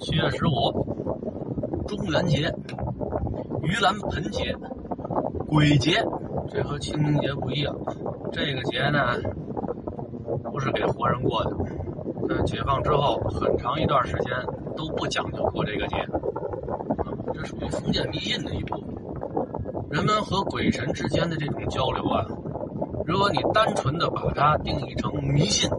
七月十五，中元节、盂兰盆节、鬼节，这和清明节不一样。这个节呢，不是给活人过的。呃，解放之后很长一段时间都不讲究过这个节，这属于封建迷信的一部分。人们和鬼神之间的这种交流啊，如果你单纯的把它定义成迷信，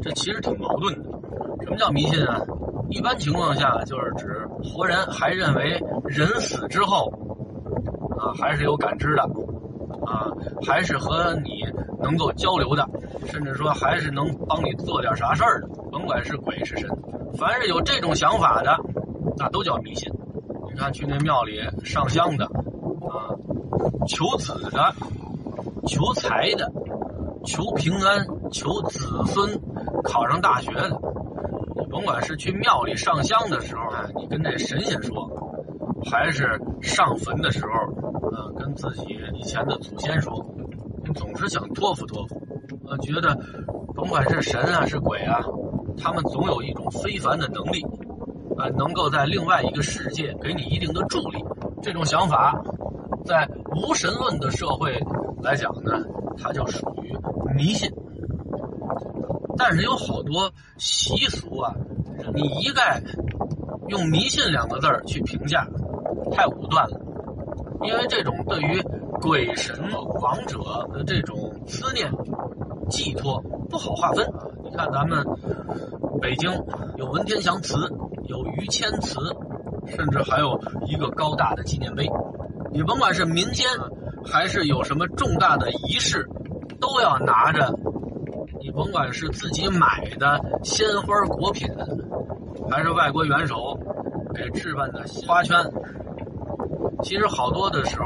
这其实挺矛盾的。什么叫迷信啊？一般情况下就是指活人还认为人死之后啊还是有感知的，啊还是和你能够交流的，甚至说还是能帮你做点啥事儿的，甭管是鬼是神，凡是有这种想法的，那都叫迷信。你看去那庙里上香的，啊求子的、求财的、求平安、求子孙考上大学的。甭管是去庙里上香的时候啊，你跟这神仙说，还是上坟的时候，呃，跟自己以前的祖先说，你总是想托付托付，呃，觉得甭管是神啊是鬼啊，他们总有一种非凡的能力，啊，能够在另外一个世界给你一定的助力。这种想法，在无神论的社会来讲呢，它就属于迷信。但是有好多习俗啊，你一概用迷信两个字儿去评价，太武断了。因为这种对于鬼神王者的这种思念寄托不好划分。你看咱们北京有文天祥祠，有于谦祠，甚至还有一个高大的纪念碑。你甭管是民间还是有什么重大的仪式，都要拿着。你甭管是自己买的鲜花果品，还是外国元首给置办的花圈，其实好多的时候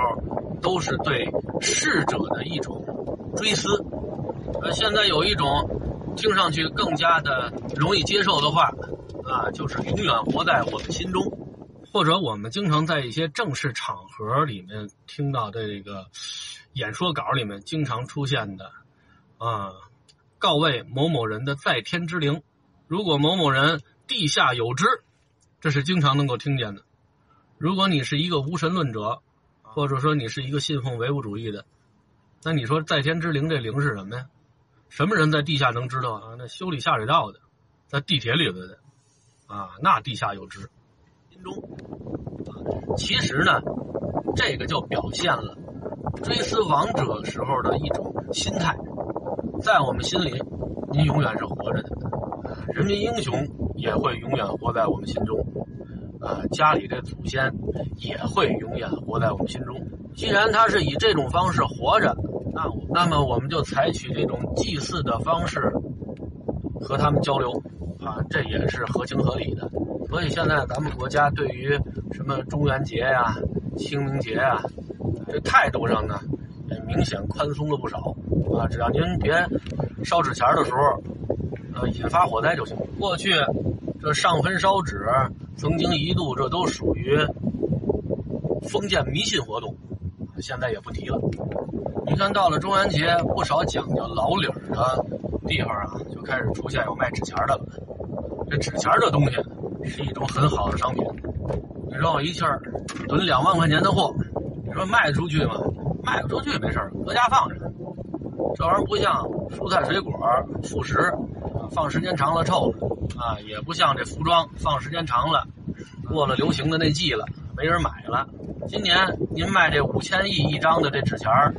都是对逝者的一种追思。呃，现在有一种听上去更加的容易接受的话，啊，就是永远活在我们心中，或者我们经常在一些正式场合里面听到的这个演说稿里面经常出现的，啊。告慰某某人的在天之灵，如果某某人地下有知，这是经常能够听见的。如果你是一个无神论者，或者说你是一个信奉唯物主义的，那你说在天之灵这灵是什么呀？什么人在地下能知道啊？那修理下水道的，在地铁里头的，啊，那地下有知。心中，其实呢，这个就表现了追思亡者时候的一种心态。在我们心里，您永远是活着的。人民英雄也会永远活在我们心中，啊，家里的祖先也会永远活在我们心中。既然他是以这种方式活着，那那么我们就采取这种祭祀的方式和他们交流，啊，这也是合情合理的。所以现在咱们国家对于什么中元节呀、清明节呀，这态度上呢，也明显宽松了不少。啊，只要您别烧纸钱的时候，呃，引发火灾就行。过去这上坟烧纸，曾经一度这都属于封建迷信活动，现在也不提了。你看到了中元节，不少讲究老理的地方啊，就开始出现有卖纸钱的了。这纸钱这东西是一种很好的商品，你说我一气儿囤两万块钱的货，你说卖得出去吗？卖不出去没事搁家放着。这玩意儿不像蔬菜水果副食，放时间长了臭了啊，也不像这服装放时间长了，过了流行的那季了，没人买了。今年您卖这五千亿一张的这纸钱儿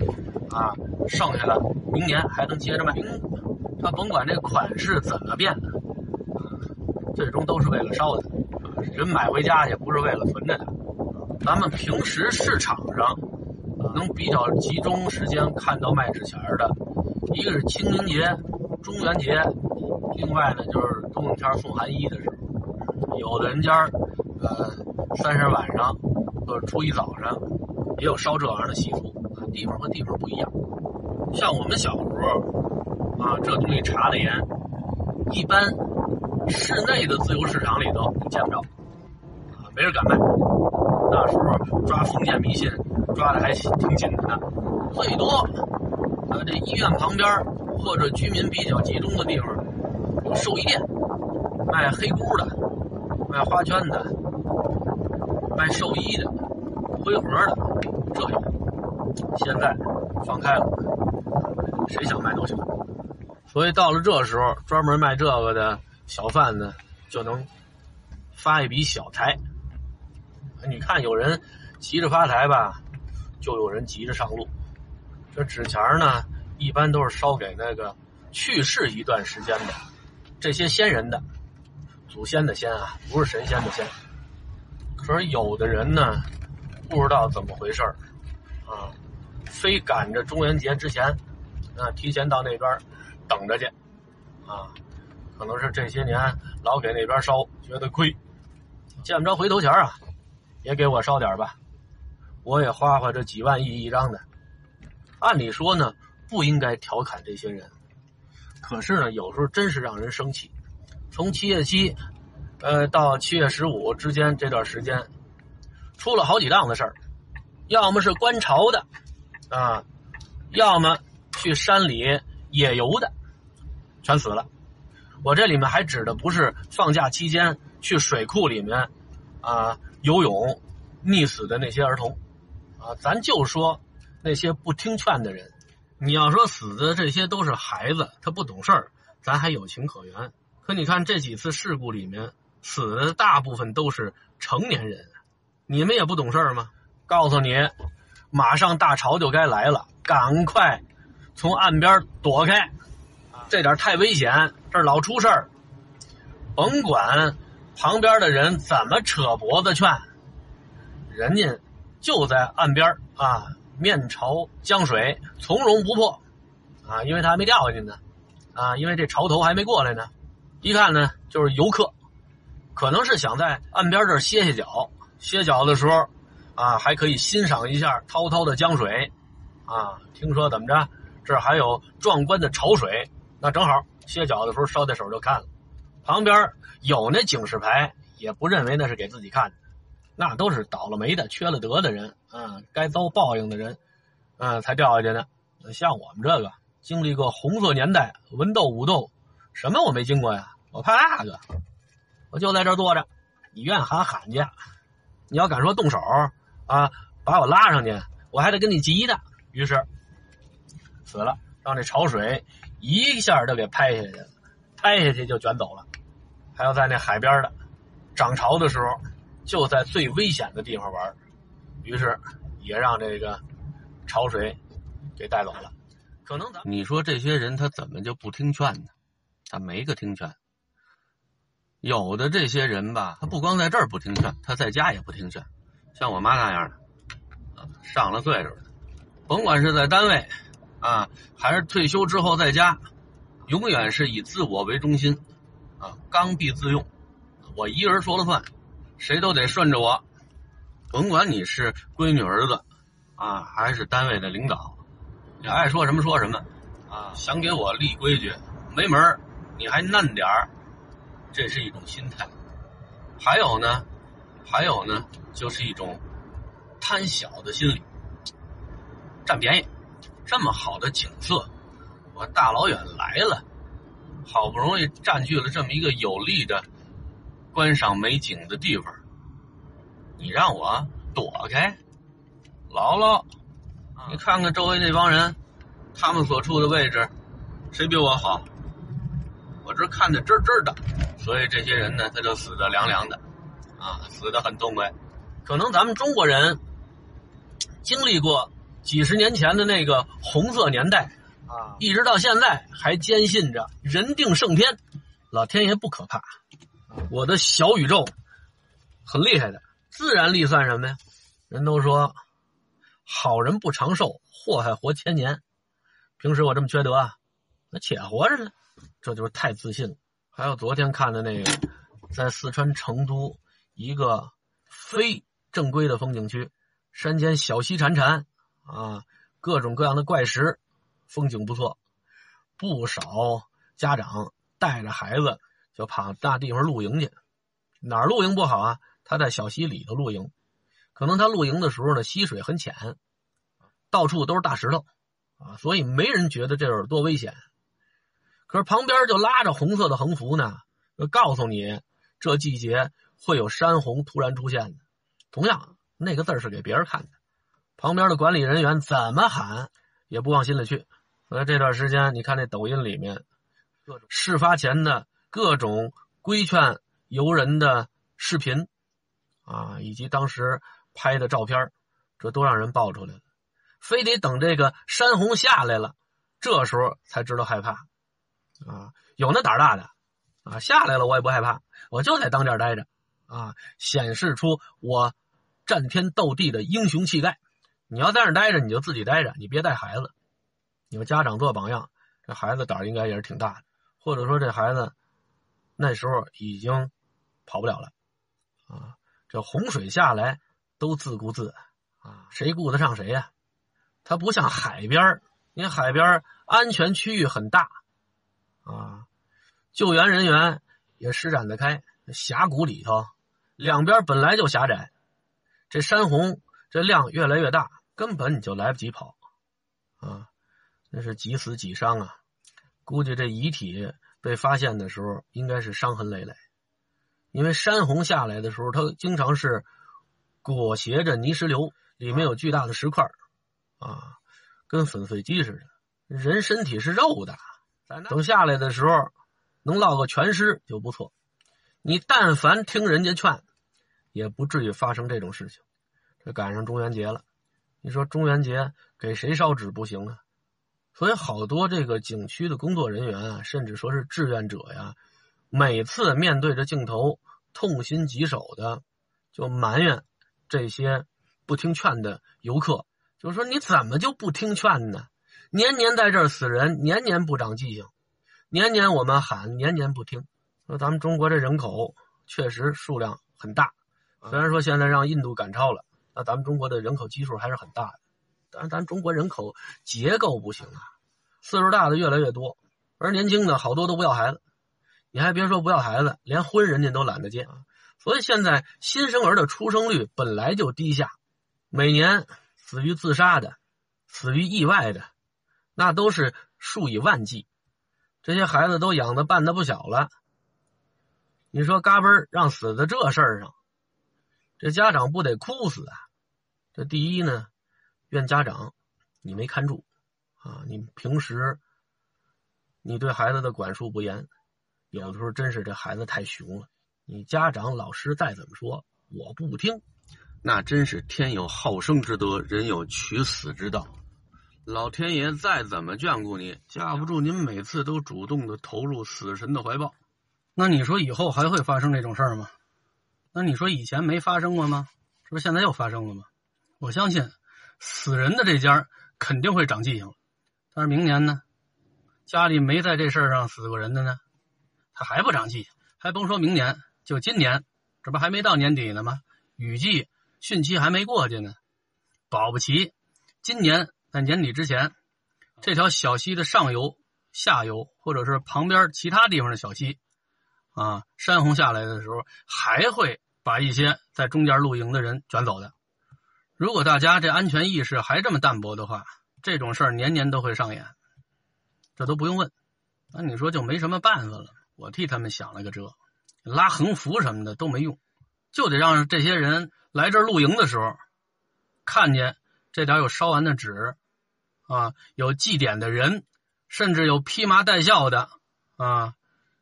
啊，剩下的明年还能接着卖。他甭管这款式怎么变，最终都是为了烧的，人买回家也不是为了存着的。咱们平时市场上。能比较集中时间看到卖纸钱的，一个是清明节、中元节，另外呢就是冬天送寒衣的时候。有的人家，呃，三十晚上或者初一早上也有烧这玩意儿的习俗，地方和地方不一样。像我们小时候啊，这东西查的严，一般室内的自由市场里头见不着，啊，没人敢卖。那时候抓封建迷信。抓的还挺紧的，最多，呃，这医院旁边或者居民比较集中的地方，有寿衣店，卖黑菇的，卖花圈的，卖寿衣的，灰盒的，这有。现在放开了，谁想卖都行。所以到了这时候，专门卖这个的小贩呢，就能发一笔小财。你看，有人急着发财吧，就有人急着上路。这纸钱呢，一般都是烧给那个去世一段时间的这些先人的祖先的先啊，不是神仙的仙。可是有的人呢，不知道怎么回事啊，非赶着中元节之前啊，提前到那边。等着去，啊，可能是这些年老给那边烧，觉得亏，见不着回头钱啊，也给我烧点吧，我也花花这几万亿一张的。按理说呢，不应该调侃这些人，可是呢，有时候真是让人生气。从七月七，呃，到七月十五之间这段时间，出了好几档子事儿，要么是观潮的，啊，要么去山里野游的。全死了，我这里面还指的不是放假期间去水库里面，啊游泳溺死的那些儿童，啊，咱就说那些不听劝的人。你要说死的这些都是孩子，他不懂事儿，咱还有情可原。可你看这几次事故里面死的大部分都是成年人，你们也不懂事儿吗？告诉你，马上大潮就该来了，赶快从岸边躲开。这点太危险，这老出事儿。甭管旁边的人怎么扯脖子劝，人家就在岸边啊，面朝江水，从容不迫啊，因为他还没掉下去呢啊，因为这潮头还没过来呢。一看呢，就是游客，可能是想在岸边这歇歇脚，歇脚的时候啊，还可以欣赏一下滔滔的江水啊。听说怎么着，这还有壮观的潮水。那正好歇脚的时候捎带手就看了，旁边有那警示牌，也不认为那是给自己看的，那都是倒了霉的、缺了德的人啊，该遭报应的人，嗯，才掉下去的。像我们这个经历过红色年代、文斗武斗，什么我没经过呀？我怕那个，我就在这坐着，你愿喊喊去，你要敢说动手啊，把我拉上去，我还得跟你急的。于是死了，让这潮水。一下就给拍下去了，拍下去就卷走了。还有在那海边的，涨潮的时候，就在最危险的地方玩，于是也让这个潮水给带走了。可能你说这些人他怎么就不听劝呢？他没个听劝。有的这些人吧，他不光在这儿不听劝，他在家也不听劝。像我妈那样的，上了岁数的，甭管是在单位。啊，还是退休之后在家，永远是以自我为中心，啊，刚愎自用，我一个人说了算，谁都得顺着我，甭管你是闺女儿子，啊，还是单位的领导，你爱说什么说什么，啊，想给我立规矩，没门你还嫩点儿，这是一种心态。还有呢，还有呢，就是一种贪小的心理，占便宜。这么好的景色，我大老远来了，好不容易占据了这么一个有利的观赏美景的地方，你让我躲开？姥姥，你看看周围那帮人，他们所处的位置，谁比我好？我这看的真真的，所以这些人呢，他就死的凉凉的，啊，死的很痛快。可能咱们中国人经历过。几十年前的那个红色年代啊，一直到现在还坚信着人定胜天，老天爷不可怕，我的小宇宙很厉害的，自然力算什么呀？人都说好人不长寿，祸害活千年。平时我这么缺德啊，那且活着呢，这就是太自信了。还有昨天看的那个，在四川成都一个非正规的风景区，山间小溪潺潺。啊，各种各样的怪石，风景不错。不少家长带着孩子就跑大地方露营去。哪儿露营不好啊？他在小溪里头露营，可能他露营的时候呢，溪水很浅，到处都是大石头啊，所以没人觉得这有多危险。可是旁边就拉着红色的横幅呢，就告诉你这季节会有山洪突然出现的。同样，那个字是给别人看的，旁边的管理人员怎么喊也不往心里去。所以这段时间，你看那抖音里面，事发前的各种规劝游人的视频，啊，以及当时拍的照片，这都让人爆出来了。非得等这个山洪下来了，这时候才知道害怕。啊，有那胆大的，啊，下来了我也不害怕，我就在当这待着，啊，显示出我战天斗地的英雄气概。你要在那待着，你就自己待着，你别带孩子。你们家长做榜样，这孩子胆儿应该也是挺大的。或者说这孩子那时候已经跑不了了，啊，这洪水下来都自顾自，啊，谁顾得上谁呀？它不像海边你看海边安全区域很大。啊，救援人员也施展得开。峡谷里头，两边本来就狭窄，这山洪这量越来越大，根本你就来不及跑，啊，那是几死几伤啊！估计这遗体被发现的时候，应该是伤痕累累，因为山洪下来的时候，它经常是裹挟着泥石流，里面有巨大的石块，啊，跟粉碎机似的。人身体是肉的。等下来的时候，能落个全尸就不错。你但凡听人家劝，也不至于发生这种事情。这赶上中元节了，你说中元节给谁烧纸不行啊？所以好多这个景区的工作人员啊，甚至说是志愿者呀，每次面对着镜头，痛心疾首的就埋怨这些不听劝的游客，就说你怎么就不听劝呢？年年在这儿死人，年年不长记性，年年我们喊，年年不听。说咱们中国这人口确实数量很大，虽然说现在让印度赶超了，那咱们中国的人口基数还是很大的。但咱中国人口结构不行啊，岁数大的越来越多，而年轻的好多都不要孩子。你还别说不要孩子，连婚人家都懒得结啊。所以现在新生儿的出生率本来就低下，每年死于自杀的，死于意外的。那都是数以万计，这些孩子都养的半大不小了。你说嘎嘣让死在这事儿上，这家长不得哭死啊？这第一呢，怨家长你没看住啊，你平时你对孩子的管束不严，有的时候真是这孩子太熊了。你家长老师再怎么说，我不听，那真是天有好生之德，人有取死之道。老天爷再怎么眷顾你，架不住您每次都主动的投入死神的怀抱。那你说以后还会发生这种事儿吗？那你说以前没发生过吗？这不是现在又发生了吗？我相信死人的这家肯定会长记性。但是明年呢，家里没在这事儿上死过人的呢，他还不长记性。还甭说明年，就今年，这不还没到年底呢吗？雨季汛期还没过去呢，保不齐今年。在年底之前，这条小溪的上游、下游，或者是旁边其他地方的小溪，啊，山洪下来的时候，还会把一些在中间露营的人卷走的。如果大家这安全意识还这么淡薄的话，这种事儿年年都会上演，这都不用问。那你说就没什么办法了？我替他们想了个辙，拉横幅什么的都没用，就得让这些人来这儿露营的时候，看见这点有烧完的纸。啊，有祭典的人，甚至有披麻戴孝的啊，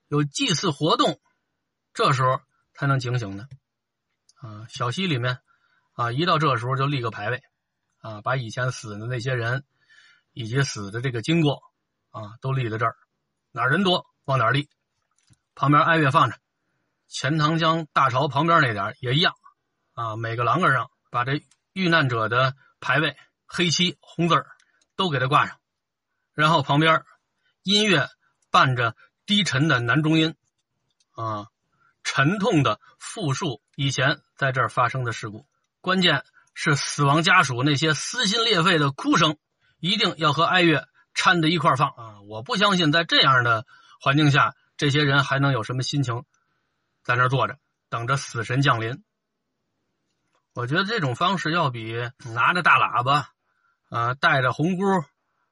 有祭祀活动，这时候才能警醒的。啊，小溪里面啊，一到这时候就立个牌位，啊，把以前死的那些人以及死的这个经过啊，都立在这儿，哪人多往哪立。旁边哀乐放着，钱塘江大潮旁边那点也一样啊，每个栏杆上把这遇难者的牌位黑漆红字儿。都给他挂上，然后旁边音乐伴着低沉的男中音，啊，沉痛的复述以前在这儿发生的事故。关键是死亡家属那些撕心裂肺的哭声，一定要和哀乐掺在一块放啊！我不相信在这样的环境下，这些人还能有什么心情在那坐着等着死神降临。我觉得这种方式要比拿着大喇叭。啊，带着红箍、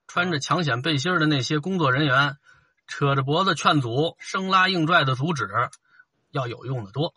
穿着抢险背心的那些工作人员，扯着脖子劝阻、生拉硬拽的阻止要有用的多。